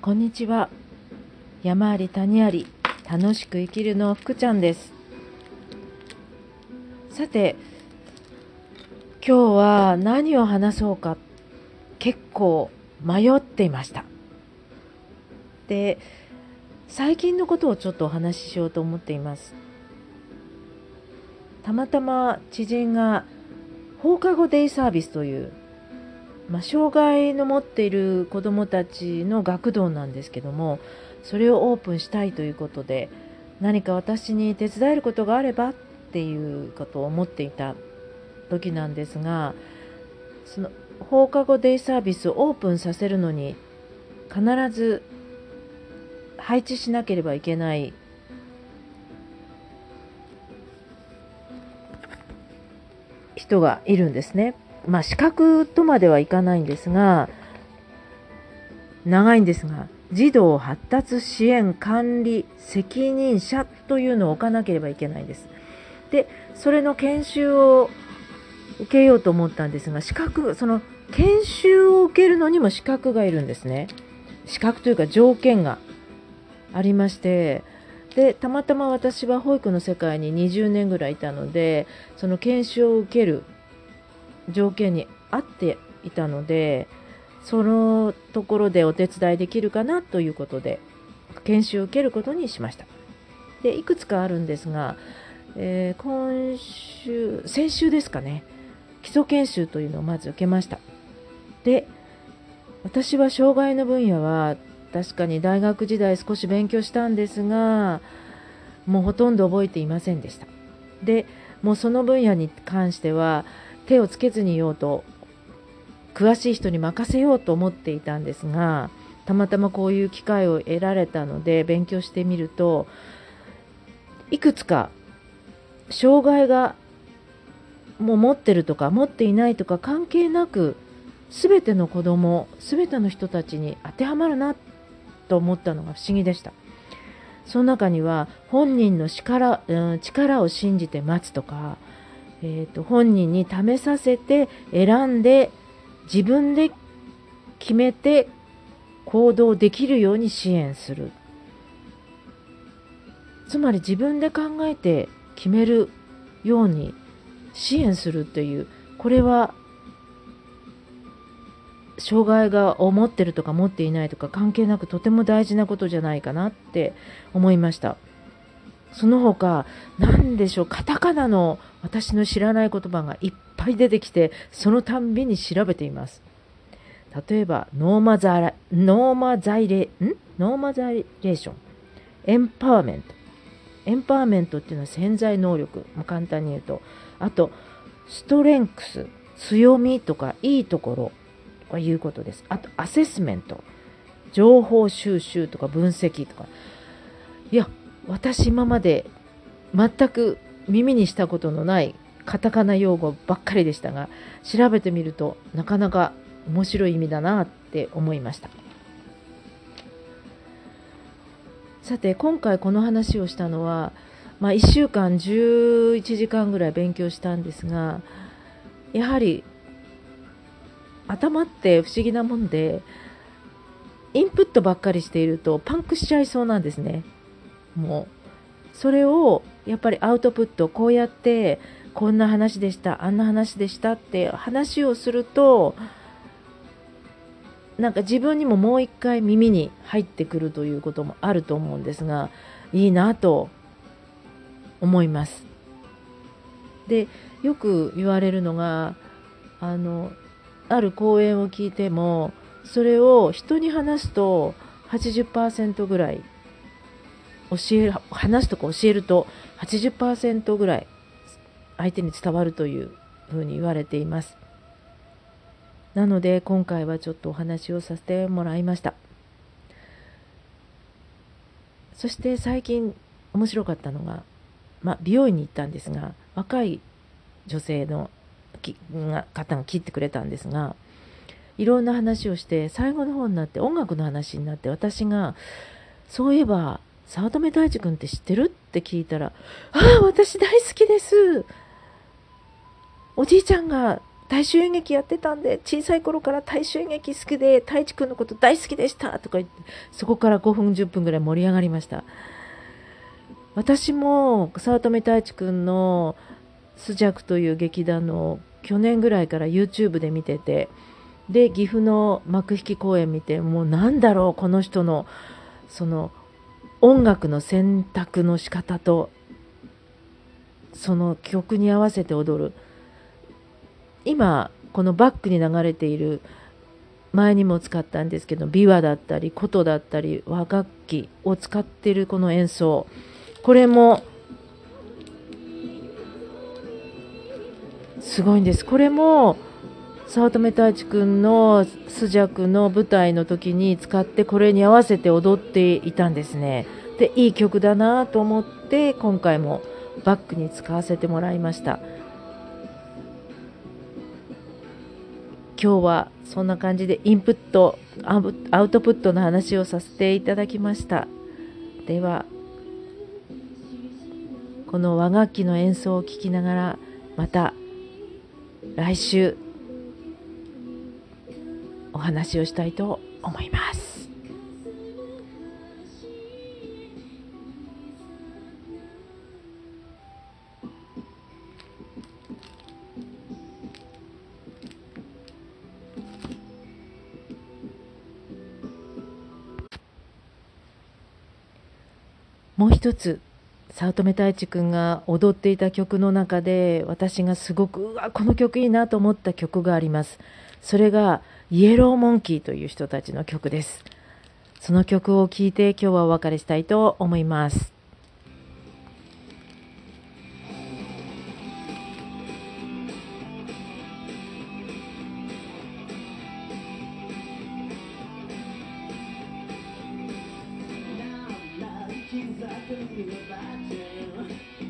こんにちは。山あり谷あり、楽しく生きるの福ちゃんです。さて、今日は何を話そうか結構迷っていました。で、最近のことをちょっとお話ししようと思っています。たまたま知人が放課後デイサービスというまあ、障害の持っている子どもたちの学童なんですけどもそれをオープンしたいということで何か私に手伝えることがあればっていうことを思っていた時なんですがその放課後デイサービスをオープンさせるのに必ず配置しなければいけない人がいるんですね。まあ、資格とまではいかないんですが、長いんですが、児童発達支援管理責任者というのを置かなければいけないんです。で、それの研修を受けようと思ったんですが、資格、その研修を受けるのにも資格がいるんですね。資格というか条件がありまして、で、たまたま私は保育の世界に20年ぐらいいたので、その研修を受ける条件に合っていたのでそのところでお手伝いできるかなということで研修を受けることにしました。でいくつかあるんですが、えー、今週先週ですかね。基礎研修というのをまず受けました。で私は障害の分野は確かに大学時代少し勉強したんですがもうほとんど覚えていませんでした。でもうその分野に関しては手をつけずにいようと詳しい人に任せようと思っていたんですがたまたまこういう機会を得られたので勉強してみるといくつか障害がもう持ってるとか持っていないとか関係なく全ての子供全ての人たちに当てはまるなと思ったのが不思議でした。その中には本人の力,、うん、力を信じて待つとかえーと、本人に試させて選んで自分で決めて行動できるように支援するつまり自分で考えて決めるように支援するというこれは障害がを持ってるとか持っていないとか関係なくとても大事なことじゃないかなって思いました。その他、何でしょう、カタカナの私の知らない言葉がいっぱい出てきて、そのたんびに調べています。例えば、ノーマザイノーマザイレ、ん？ノーマザイレーション。エンパワーメント。エンパワーメントっていうのは潜在能力。まあ、簡単に言うと。あと、ストレンクス。強みとかいいところとかいうことです。あと、アセスメント。情報収集とか分析とか。いや、私今まで全く耳にしたことのないカタカナ用語ばっかりでしたが調べてみるとなかなか面白い意味だなって思いました。さて今回この話をしたのは、まあ、1週間11時間ぐらい勉強したんですがやはり頭って不思議なもんでインプットばっかりしているとパンクしちゃいそうなんですね。もうそれをやっぱりアウトプットこうやってこんな話でしたあんな話でしたって話をするとなんか自分にももう一回耳に入ってくるということもあると思うんですがいいなと思います。でよく言われるのがあのある講演を聞いてもそれを人に話すと80%ぐらい教える、話とか教えると80%ぐらい相手に伝わるというふうに言われています。なので今回はちょっとお話をさせてもらいました。そして最近面白かったのが、まあ、美容院に行ったんですが若い女性の方が切ってくれたんですがいろんな話をして最後の方になって音楽の話になって私がそういえば早乙女大地君って知ってる？って聞いたら、ああ、私大好きです。おじいちゃんが大衆演劇やってたんで、小さい頃から大衆演劇好きで、太一くんのこと大好きでしたとか言って、そこから5分、10分ぐらい盛り上がりました。私も、早乙女太一くんのスジャクという劇団の去年ぐらいから YouTube で見てて、で、岐阜の幕引き公演見て、もうなんだろう、この人の、その、音楽の選択の仕方と、その曲に合わせて踊る。今このバックに流れている前にも使ったんですけど琵琶だったり琴だったり和楽器を使ってるこの演奏これもすごいんですこれも早乙女太一くんのスジャクの舞台の時に使ってこれに合わせて踊っていたんですね。でいい曲だなと思って今回もバックに使わせてもらいました。今日はそんな感じでインプットアウトプットの話をさせていただきました。ではこの和楽器の演奏を聴きながらまた来週。お話をしたいと思います。もう一つ早乙女太一くんが踊っていた曲の中で私がすごくうわこの曲いいなと思った曲があります。それがイエローモンキーという人たちの曲です。その曲を聴いて今日はお別れしたいと思います。刻んで待って